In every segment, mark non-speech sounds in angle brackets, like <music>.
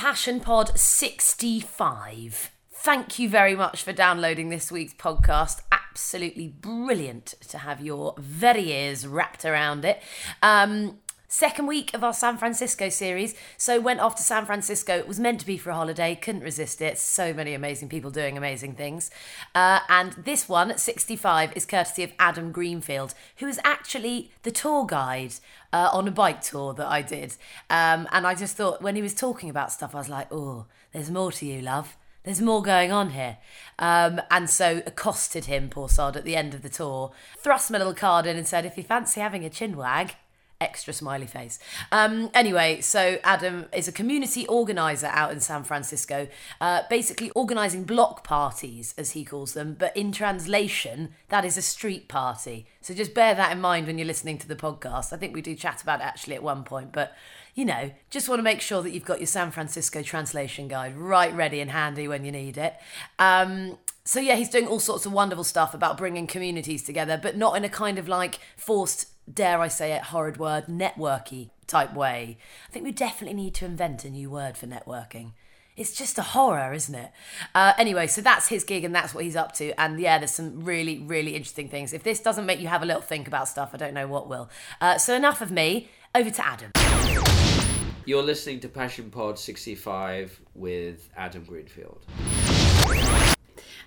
Passion Pod 65. Thank you very much for downloading this week's podcast. Absolutely brilliant to have your very ears wrapped around it. Um, second week of our San Francisco series. So went off to San Francisco. It was meant to be for a holiday. Couldn't resist it. So many amazing people doing amazing things. Uh, and this one, 65, is courtesy of Adam Greenfield, who is actually the tour guide uh, on a bike tour that I did. Um, and I just thought when he was talking about stuff, I was like, oh, there's more to you, love. There's more going on here. Um, and so accosted him, poor sod, at the end of the tour, thrust my little card in and said, if you fancy having a chin wag, extra smiley face. Um, anyway, so Adam is a community organizer out in San Francisco, uh, basically organizing block parties, as he calls them, but in translation, that is a street party. So just bear that in mind when you're listening to the podcast. I think we do chat about it actually at one point, but you know, just want to make sure that you've got your San Francisco translation guide right ready and handy when you need it. Um, so yeah, he's doing all sorts of wonderful stuff about bringing communities together, but not in a kind of like forced, dare I say it, horrid word, networky type way. I think we definitely need to invent a new word for networking. It's just a horror, isn't it? Uh, anyway, so that's his gig and that's what he's up to. And yeah, there's some really, really interesting things. If this doesn't make you have a little think about stuff, I don't know what will. Uh, so enough of me. Over to Adam. You're listening to Passion Pod 65 with Adam Greenfield.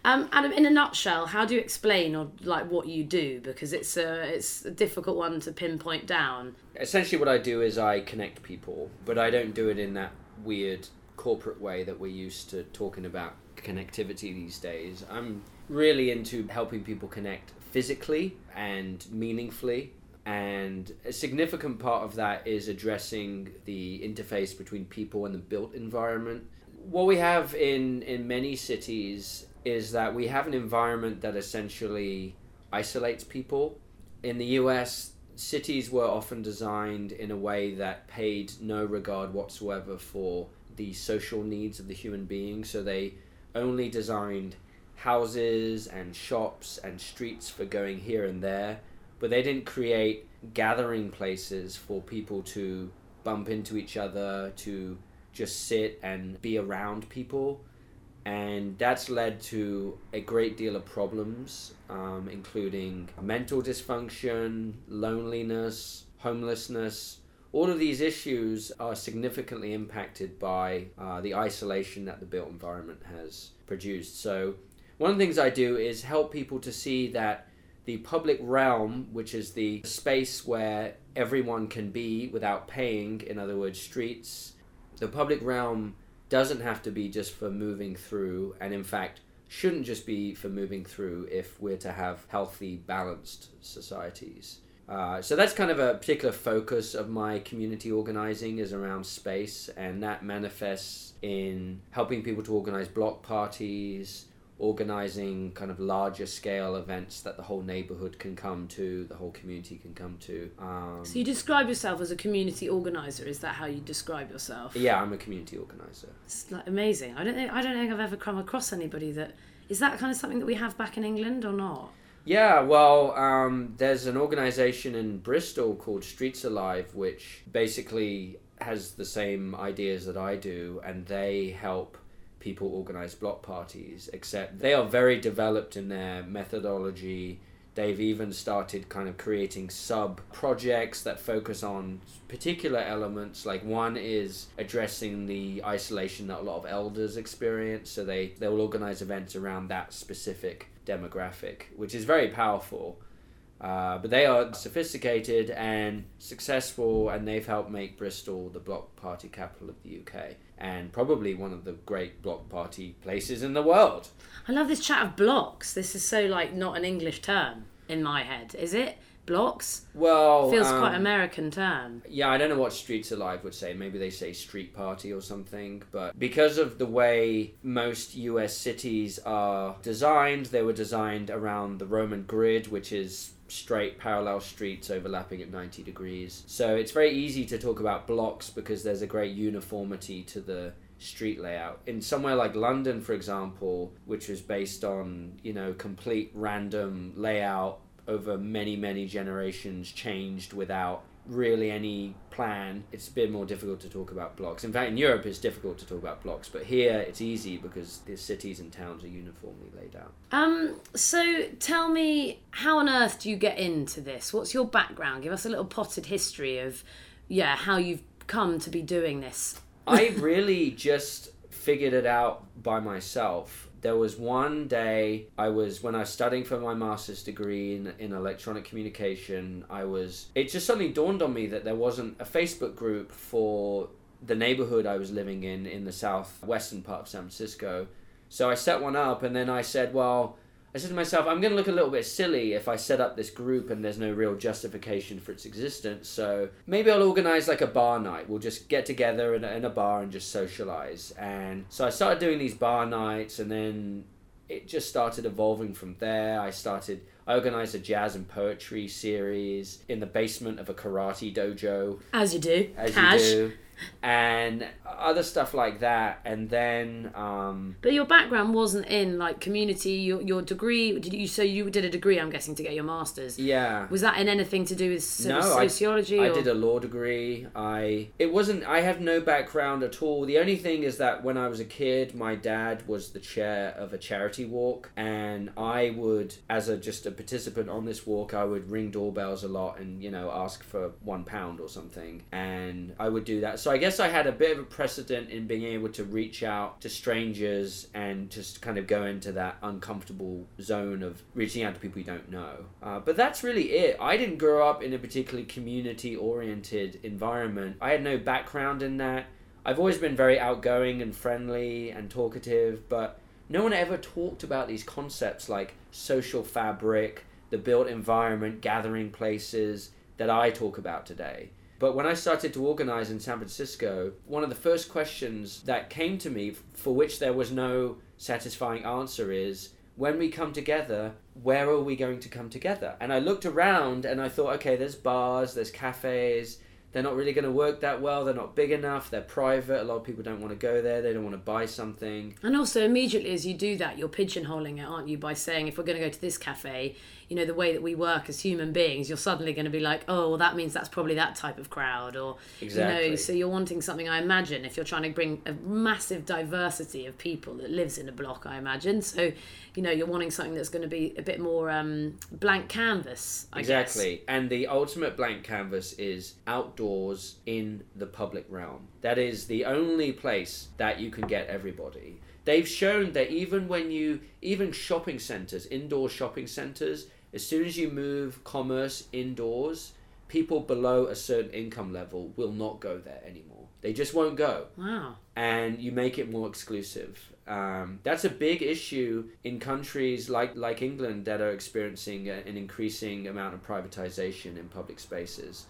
Um, Adam, in a nutshell, how do you explain or like what you do? Because it's a it's a difficult one to pinpoint down. Essentially, what I do is I connect people, but I don't do it in that weird corporate way that we're used to talking about connectivity these days. I'm really into helping people connect physically and meaningfully. And a significant part of that is addressing the interface between people and the built environment. What we have in, in many cities is that we have an environment that essentially isolates people. In the US, cities were often designed in a way that paid no regard whatsoever for the social needs of the human being. So they only designed houses and shops and streets for going here and there, but they didn't create gathering places for people to bump into each other, to just sit and be around people and that's led to a great deal of problems, um, including mental dysfunction, loneliness, homelessness. All of these issues are significantly impacted by uh, the isolation that the built environment has produced. So, one of the things I do is help people to see that the public realm, which is the space where everyone can be without paying, in other words, streets, the public realm doesn't have to be just for moving through, and in fact, shouldn't just be for moving through if we're to have healthy, balanced societies. Uh, so that's kind of a particular focus of my community organizing is around space, and that manifests in helping people to organize block parties, organizing kind of larger scale events that the whole neighborhood can come to, the whole community can come to. Um, so you describe yourself as a community organizer. Is that how you describe yourself? Yeah, I'm a community organizer. It's like amazing. I don't think I don't think I've ever come across anybody that is that kind of something that we have back in England or not. Yeah, well, um, there's an organization in Bristol called Streets Alive, which basically has the same ideas that I do, and they help people organize block parties, except they are very developed in their methodology. They've even started kind of creating sub projects that focus on particular elements. Like one is addressing the isolation that a lot of elders experience. So they, they will organize events around that specific demographic, which is very powerful. Uh, but they are sophisticated and successful, and they've helped make Bristol the block party capital of the UK and probably one of the great block party places in the world. I love this chat of blocks. This is so like not an English term in my head, is it? Blocks? Well, feels um, quite American term. Yeah, I don't know what Streets Alive would say. Maybe they say street party or something. But because of the way most U.S. cities are designed, they were designed around the Roman grid, which is straight parallel streets overlapping at 90 degrees. So it's very easy to talk about blocks because there's a great uniformity to the street layout. In somewhere like London, for example, which was based on, you know, complete random layout over many, many generations, changed without really any plan. It's a bit more difficult to talk about blocks. In fact, in Europe, it's difficult to talk about blocks, but here it's easy because the cities and towns are uniformly laid out. Um, so tell me, how on earth do you get into this? What's your background? Give us a little potted history of, yeah, how you've come to be doing this. I <laughs> really just figured it out by myself there was one day I was when I was studying for my master's degree in, in electronic communication. I was it just suddenly dawned on me that there wasn't a Facebook group for the neighborhood I was living in in the southwestern part of San Francisco. So I set one up and then I said, well, I said to myself, I'm going to look a little bit silly if I set up this group and there's no real justification for its existence. So maybe I'll organize like a bar night. We'll just get together in a, in a bar and just socialize. And so I started doing these bar nights and then it just started evolving from there. I started, I organized a jazz and poetry series in the basement of a karate dojo. As you do. As Cash. you do and other stuff like that. And then um, but your background wasn't in like community your, your degree did you so you did a degree i'm guessing to get your masters. Yeah. Was that in anything to do with no, sociology I, I did a law degree. I it wasn't i have no background at all. The only thing is that when i was a kid my dad was the chair of a charity walk and i would as a just a participant on this walk i would ring doorbells a lot and you know ask for one pound or something. And i would do that. So I guess I had a bit of a precedent in being able to reach out to strangers and just kind of go into that uncomfortable zone of reaching out to people you don't know. Uh, but that's really it. I didn't grow up in a particularly community oriented environment, I had no background in that. I've always been very outgoing and friendly and talkative, but no one ever talked about these concepts like social fabric, the built environment, gathering places that I talk about today. But when I started to organize in San Francisco, one of the first questions that came to me, for which there was no satisfying answer, is when we come together, where are we going to come together? And I looked around and I thought, okay, there's bars, there's cafes, they're not really going to work that well. They're not big enough. They're private. A lot of people don't want to go there. They don't want to buy something. And also, immediately as you do that, you're pigeonholing it, aren't you? By saying, if we're going to go to this cafe, you know, the way that we work as human beings, you're suddenly going to be like, oh, well, that means that's probably that type of crowd. Or, exactly. you know, so you're wanting something, I imagine, if you're trying to bring a massive diversity of people that lives in a block, I imagine. So, you know, you're wanting something that's going to be a bit more um, blank canvas, I exactly. Guess. And the ultimate blank canvas is outdoors in the public realm. That is the only place that you can get everybody. They've shown that even when you, even shopping centers, indoor shopping centers, as soon as you move commerce indoors, people below a certain income level will not go there anymore. They just won't go. Wow. And you make it more exclusive. Um, that's a big issue in countries like, like England that are experiencing a, an increasing amount of privatization in public spaces.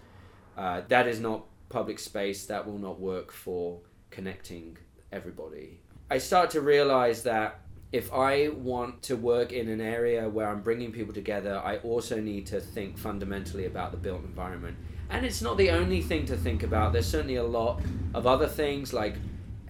Uh, that is not public space that will not work for connecting everybody. I start to realize that if I want to work in an area where I'm bringing people together, I also need to think fundamentally about the built environment. And it's not the only thing to think about. There's certainly a lot of other things like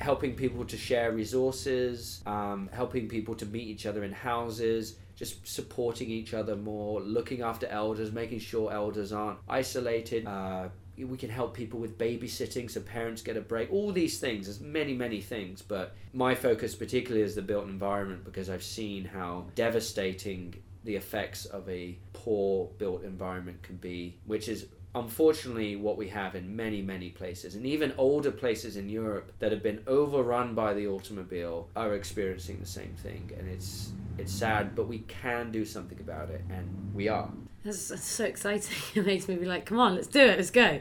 helping people to share resources, um, helping people to meet each other in houses, just supporting each other more, looking after elders, making sure elders aren't isolated. Uh, we can help people with babysitting so parents get a break. All these things, there's many, many things, but my focus particularly is the built environment because I've seen how devastating the effects of a poor built environment can be, which is unfortunately what we have in many many places and even older places in Europe that have been overrun by the automobile are experiencing the same thing and it's it's sad but we can do something about it and we are. That's, that's so exciting. <laughs> It makes me be like come on let's do it let's go.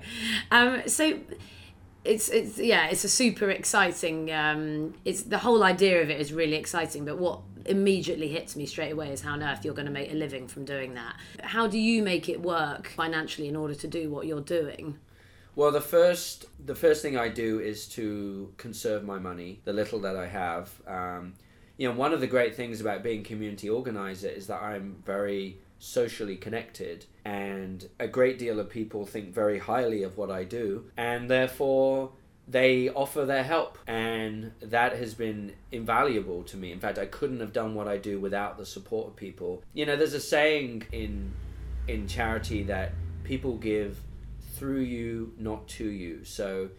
Um, so it's it's yeah it's a super exciting um, it's the whole idea of it is really exciting but what immediately hits me straight away is how on earth you're going to make a living from doing that. How do you make it work financially in order to do what you're doing? Well, the first the first thing I do is to conserve my money, the little that I have. Um, you know, one of the great things about being community organizer is that I'm very socially connected, and a great deal of people think very highly of what I do, and therefore they offer their help and that has been invaluable to me in fact i couldn't have done what i do without the support of people you know there's a saying in in charity that people give through you, not to you. So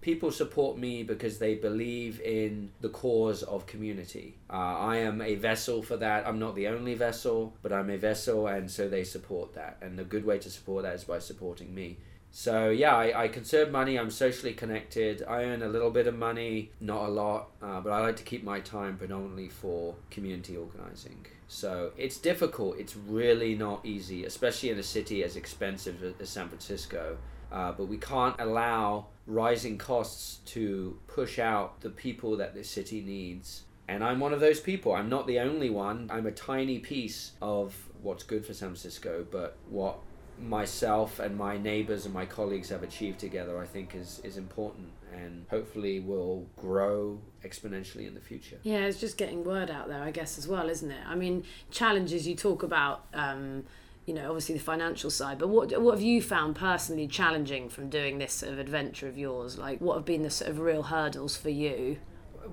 people support me because they believe in the cause of community. Uh, I am a vessel for that. I'm not the only vessel, but I'm a vessel, and so they support that. And the good way to support that is by supporting me. So yeah, I, I conserve money. I'm socially connected. I earn a little bit of money, not a lot, uh, but I like to keep my time predominantly for community organizing. So it's difficult. It's really not easy, especially in a city as expensive as San Francisco. Uh, but we can't allow rising costs to push out the people that this city needs. And I'm one of those people. I'm not the only one. I'm a tiny piece of what's good for San Francisco, but what myself and my neighbors and my colleagues have achieved together, I think, is, is important and hopefully will grow exponentially in the future. Yeah, it's just getting word out there, I guess, as well, isn't it? I mean, challenges you talk about. Um, you know, obviously the financial side, but what what have you found personally challenging from doing this sort of adventure of yours? Like, what have been the sort of real hurdles for you?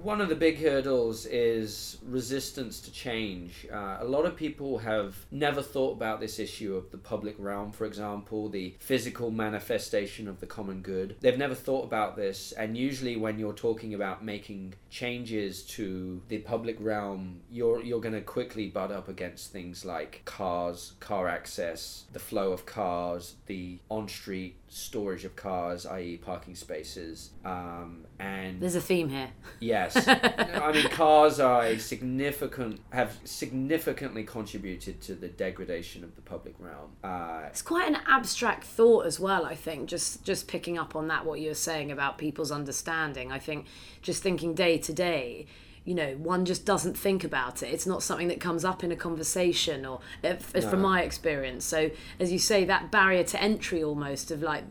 One of the big hurdles is resistance to change. Uh, a lot of people have never thought about this issue of the public realm, for example, the physical manifestation of the common good. They've never thought about this, and usually when you're talking about making changes to the public realm, you're you're going to quickly butt up against things like cars, car access, the flow of cars, the on-street storage of cars, i.e., parking spaces, um, and there's a theme here. Yes, <laughs> I mean cars are a significant have significantly contributed to the degradation of the public realm. Uh, it's quite an abstract thought as well. I think just just picking up on that what you were saying about people's understanding. I think just thinking day to day you know one just doesn't think about it. It's not something that comes up in a conversation or uh, no. from my experience. So as you say that barrier to entry almost of like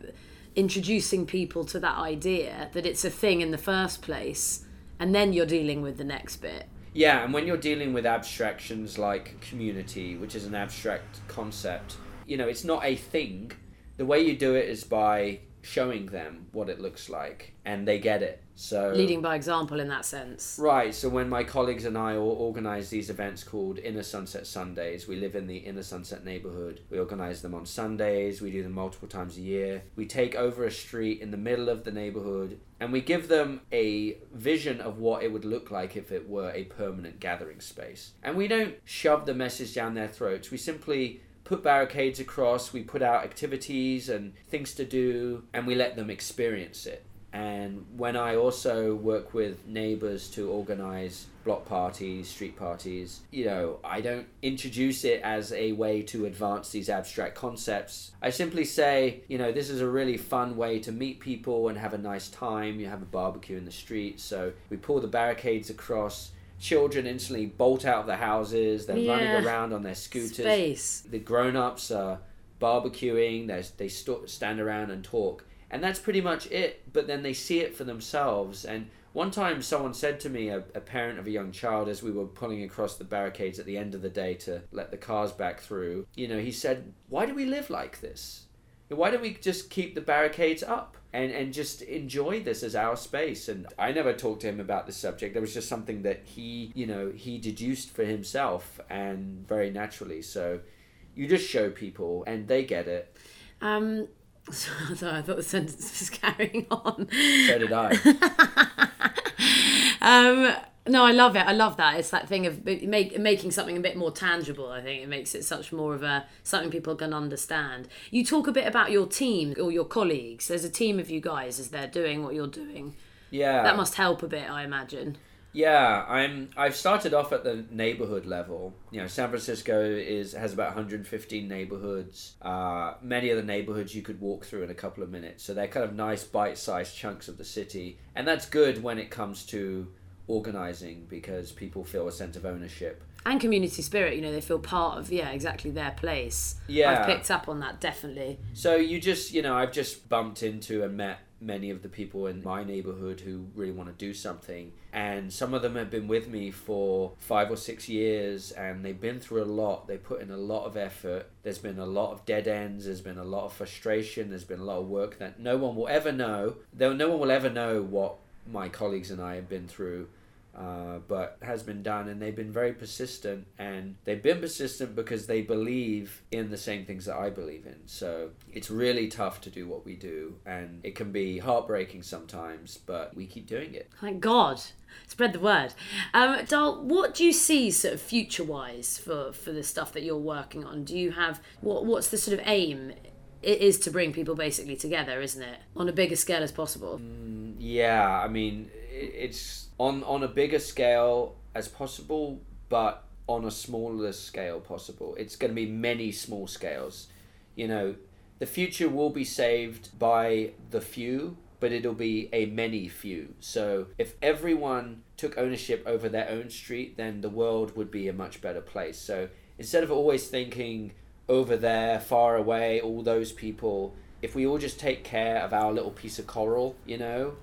introducing people to that idea that it's a thing in the first place and then you're dealing with the next bit. Yeah and when you're dealing with abstractions like community which is an abstract concept you know it's not a thing. The way you do it is by showing them what it looks like and they get it. So leading by example in that sense. Right so when my colleagues and i organize these events called inner sunset sundays we live in the inner sunset neighborhood. We organize them on sundays we do them multiple times a year. We take over a street in the middle of the neighborhood and we give them a vision of what it would look like if it were a permanent gathering space. And we don't shove the message down their throats. We simply put barricades across, we put out activities and things to do, and we let them experience it. And when I also work with neighbors to organize block parties, street parties, you know, I don't introduce it as a way to advance these abstract concepts. I simply say, you know, this is a really fun way to meet people and have a nice time. You have a barbecue in the street. So we pull the barricades across children instantly bolt out of the houses. They're yeah. running around on their scooters. Space. The grown-ups are barbecuing. They they st- stand around and talk, and that's pretty much it. But then they see it for themselves. And one time, someone said to me, a, a parent of a young child, as we were pulling across the barricades at the end of the day to let the cars back through, you know, he said, "Why do we live like this? Why don't we just keep the barricades up?" and and just enjoy this as our space? And i never talked to him about this subject. There was just something that he you know he deduced for himself and very naturally. So you just show people and they get it. Um <laughs> sorry i thought the sentence was <laughs> carrying on. So did i. <laughs> Um no, I love it. I love that. It's that thing of make, making something a bit more tangible. I think it makes it such more of a something people can understand. You talk a bit about your team or your colleagues. There's a team of you guys as they're doing what you're doing. Yeah, that must help a bit, I imagine. Yeah, I'm. I've started off at the neighborhood level. You know, San Francisco is has about 115 neighborhoods. Uh, many of the neighborhoods you could walk through in a couple of minutes, so they're kind of nice bite-sized chunks of the city, and that's good when it comes to organizing because people feel a sense of ownership. And community spirit you know they feel part of yeah exactly their place. Yeah. I've picked up on that definitely. So you just you know i've just bumped into and met many of the people in my neighborhood who really want to do something. And some of them have been with me for five or six years and they've been through a lot. They put in a lot of effort. There's been a lot of dead ends. There's been a lot of frustration. There's been a lot of work that no one will ever know. Though no one will ever know what my colleagues and i have been through uh, but has been done, and they've been very persistent. And they've been persistent because they believe in the same things that I believe in. So it's really tough to do what we do, and it can be heartbreaking sometimes, but we keep doing it. Thank God. Spread the word. Um, Dal, what do you see sort of future wise for, for the stuff that you're working on? Do you have what what's the sort of aim? It is to bring people basically together, isn't it? On a bigger scale as possible. Mm, yeah, I mean, it's on on a bigger scale as possible, but on a smaller scale possible. It's going to be many small scales. You know, the future will be saved by the few, but it'll be a many few. So if everyone took ownership over their own street, then the world would be a much better place. So instead of always thinking over there, far away, all those people, if we all just take care of our little piece of coral, you know,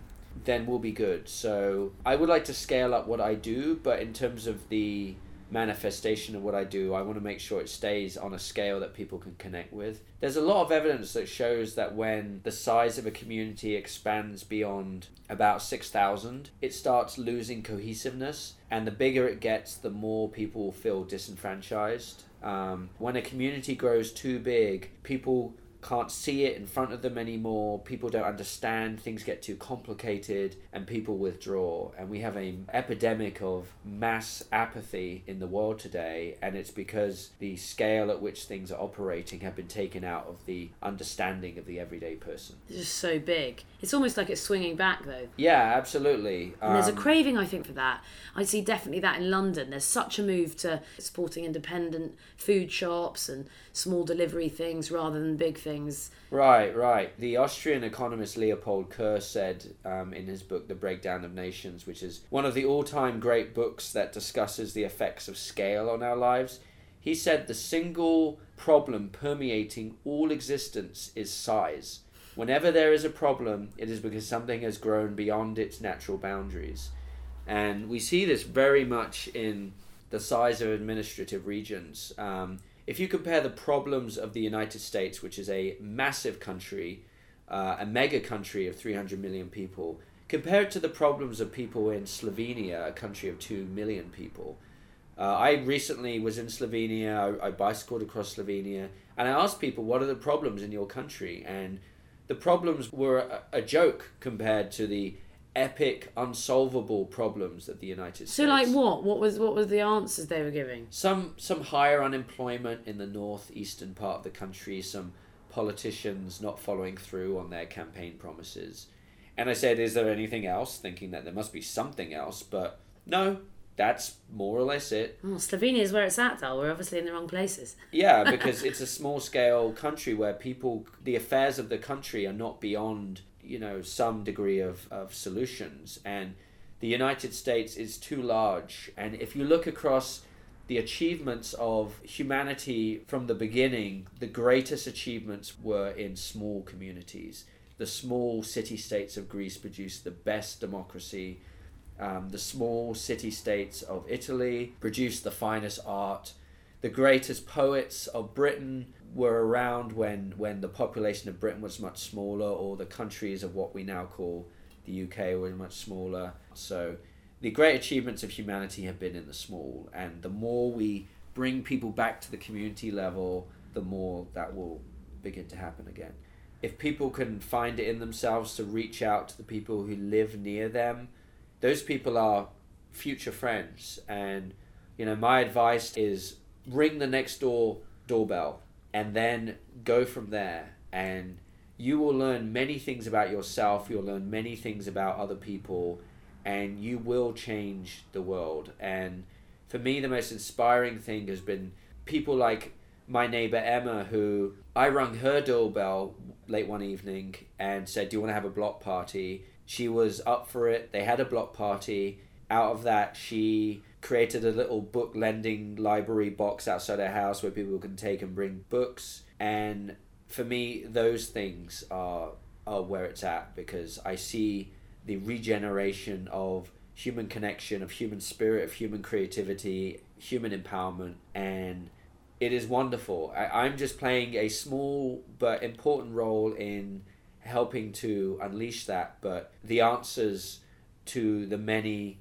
then we'll be good. So I would like to scale up what I do, but in terms of the manifestation of what I do, I want to make sure it stays on a scale that people can connect with. There's a lot of evidence that shows that when the size of a community expands beyond about 6,000, it starts losing cohesiveness, and the bigger it gets, the more people feel disenfranchised. Um, when a community grows too big, people can't see it in front of them anymore. People don't understand. Things get too complicated, and people withdraw. And we have an epidemic of mass apathy in the world today, and it's because the scale at which things are operating have been taken out of the understanding of the everyday person. This is so big. It's almost like it's swinging back, though. Yeah, absolutely. And there's a Um, craving, I think, for that. I see definitely that in London. There's such a move to supporting independent food shops and small delivery things rather than big things. Right, right. The Austrian economist Leopold Kohr said um, in his book, The Breakdown of Nations, which is one of the all time great books that discusses the effects of scale on our lives, he said the single problem permeating all existence is size. Whenever there is a problem, it is because something has grown beyond its natural boundaries. And we see this very much in the size of administrative regions. Um, if you compare the problems of the United States, which is a massive country, uh, a mega country of 300 million people, compared to the problems of people in Slovenia, a country of 2 million people. Uh, I recently was in Slovenia, I, I bicycled across Slovenia, and I asked people, what are the problems in your country? And the problems were a, a joke compared to the epic, unsolvable problems of the United States. So, like, what? What was what was the answers they were giving? some some higher unemployment in the northeastern part of the country, some politicians not following through on their campaign promises. And I said, Is there anything else? Thinking that there must be something else, but no, that's more or less it. Oh, Slovenia is where it's at, though. We're obviously in the wrong places. Yeah, <laughs> because it's a small scale country where people, the affairs of the country are not beyond, you know, some degree of, of solutions. And the United States is too large. And if you look across the achievements of humanity from the beginning, the greatest achievements were in small communities. The small city states of Greece produced the best democracy. Um, the small city states of Italy produced the finest art. The greatest poets of Britain were around when, when the population of Britain was much smaller, or the countries of what we now call the UK were much smaller. So, the great achievements of humanity have been in the small, and the more we bring people back to the community level, the more that will begin to happen again. If people can find it in themselves to reach out to the people who live near them, those people are future friends. And, you know, my advice is ring the next door doorbell and then go from there. And you will learn many things about yourself, you'll learn many things about other people, and you will change the world. And for me, the most inspiring thing has been people like my neighbor Emma, who I rung her doorbell late one evening and said, Do you want to have a block party? She was up for it. They had a block party. Out of that, she created a little book lending library box outside her house where people can take and bring books. And for me, those things are, are where it's at because I see the regeneration of human connection, of human spirit, of human creativity, human empowerment, and it is wonderful. I, I'm just playing a small but important role in helping to unleash that, but the answers to the many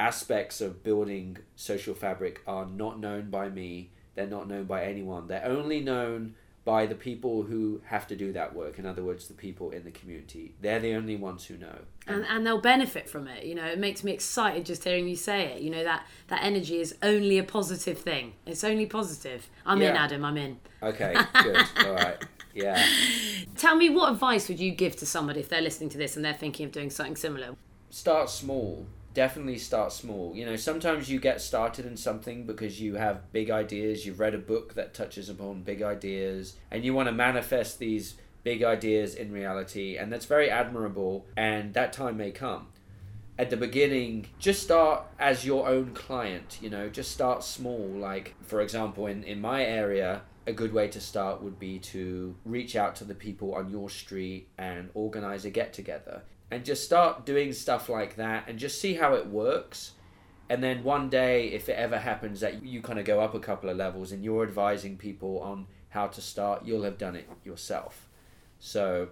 aspects of building social fabric are not known by me. They're not known by anyone. They're only known by the people who have to do that work. In other words, the people in the community. They're the only ones who know. and, and they'll benefit from it you know it makes me excited just hearing you say it you know that that energy is only a positive thing it's only positive i'm in adam i'm in Okay, <laughs> good. All right. Yeah. <laughs> tell me what advice would you give to somebody if they're listening to this and they're thinking of doing something similar? Start small. Definitely start small. You know sometimes you get started in something because you have big ideas you've read a book that touches upon big ideas and you want to manifest these big ideas in reality and that's very admirable and that time may come. At the beginning just start as your own client you know just start small. Like for example in, in my area a good way to start would be to reach out to the people on your street and organize a get together. And just start doing stuff like that and just see how it works. And then one day if it ever happens that you kind of go up a couple of levels and you're advising people on how to start you'll have done it yourself. So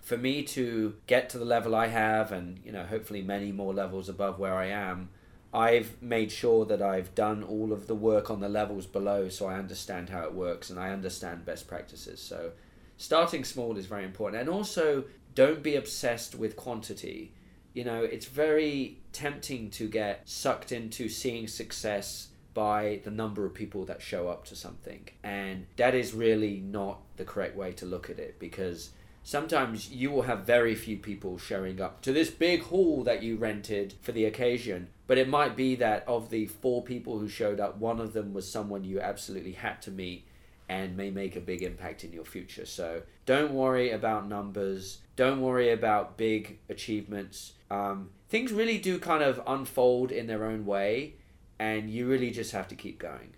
for me to get to the level I have and you know hopefully many more levels above where I am I've made sure that I've done all of the work on the levels below so I understand how it works and I understand best practices. So starting small is very important. And also don't be obsessed with quantity. You know it's very tempting to get sucked into seeing success by the number of people that show up to something. And that is really not the correct way to look at it because sometimes you will have very few people showing up to this big hall that you rented for the occasion but it might be that of the four people who showed up one of them was someone you absolutely had to meet and may make a big impact in your future so don't worry about numbers don't worry about big achievements um, things really do kind of unfold in their own way and you really just have to keep going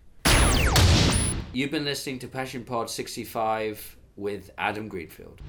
You've been listening to Passion Pod 65 with Adam Greenfield.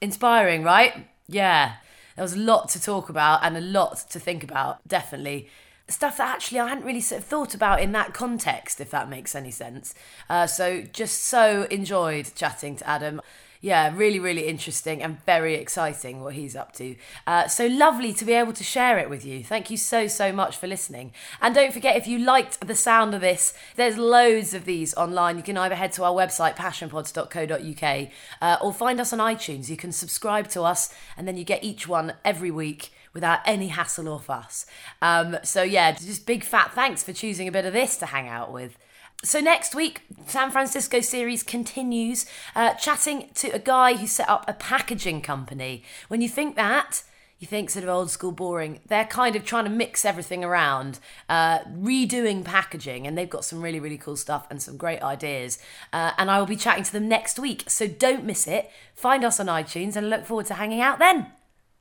Inspiring, right? Yeah. There was a lot to talk about and a lot to think about, definitely. Stuff that actually I hadn't really sort of thought about in that context, if that makes any sense. Uh, so just so enjoyed chatting to Adam. Yeah, really, really interesting and very exciting what he's up to. Uh, so lovely to be able to share it with you. Thank you so, so much for listening. And don't forget, if you liked the sound of this, there's loads of these online. You can either head to our website, passionpods.co.uk, uh, or find us on iTunes. You can subscribe to us, and then you get each one every week without any hassle or fuss. Um, so, yeah, just big fat thanks for choosing a bit of this to hang out with. So next week, San Francisco series continues, uh, chatting to a guy who set up a packaging company. When you think that, you think sort of old school boring. They're kind of trying to mix everything around, uh, redoing packaging, and they've got some really, really cool stuff and some great ideas. Uh, and I will be chatting to them next week, so don't miss it. Find us on iTunes and look forward to hanging out then.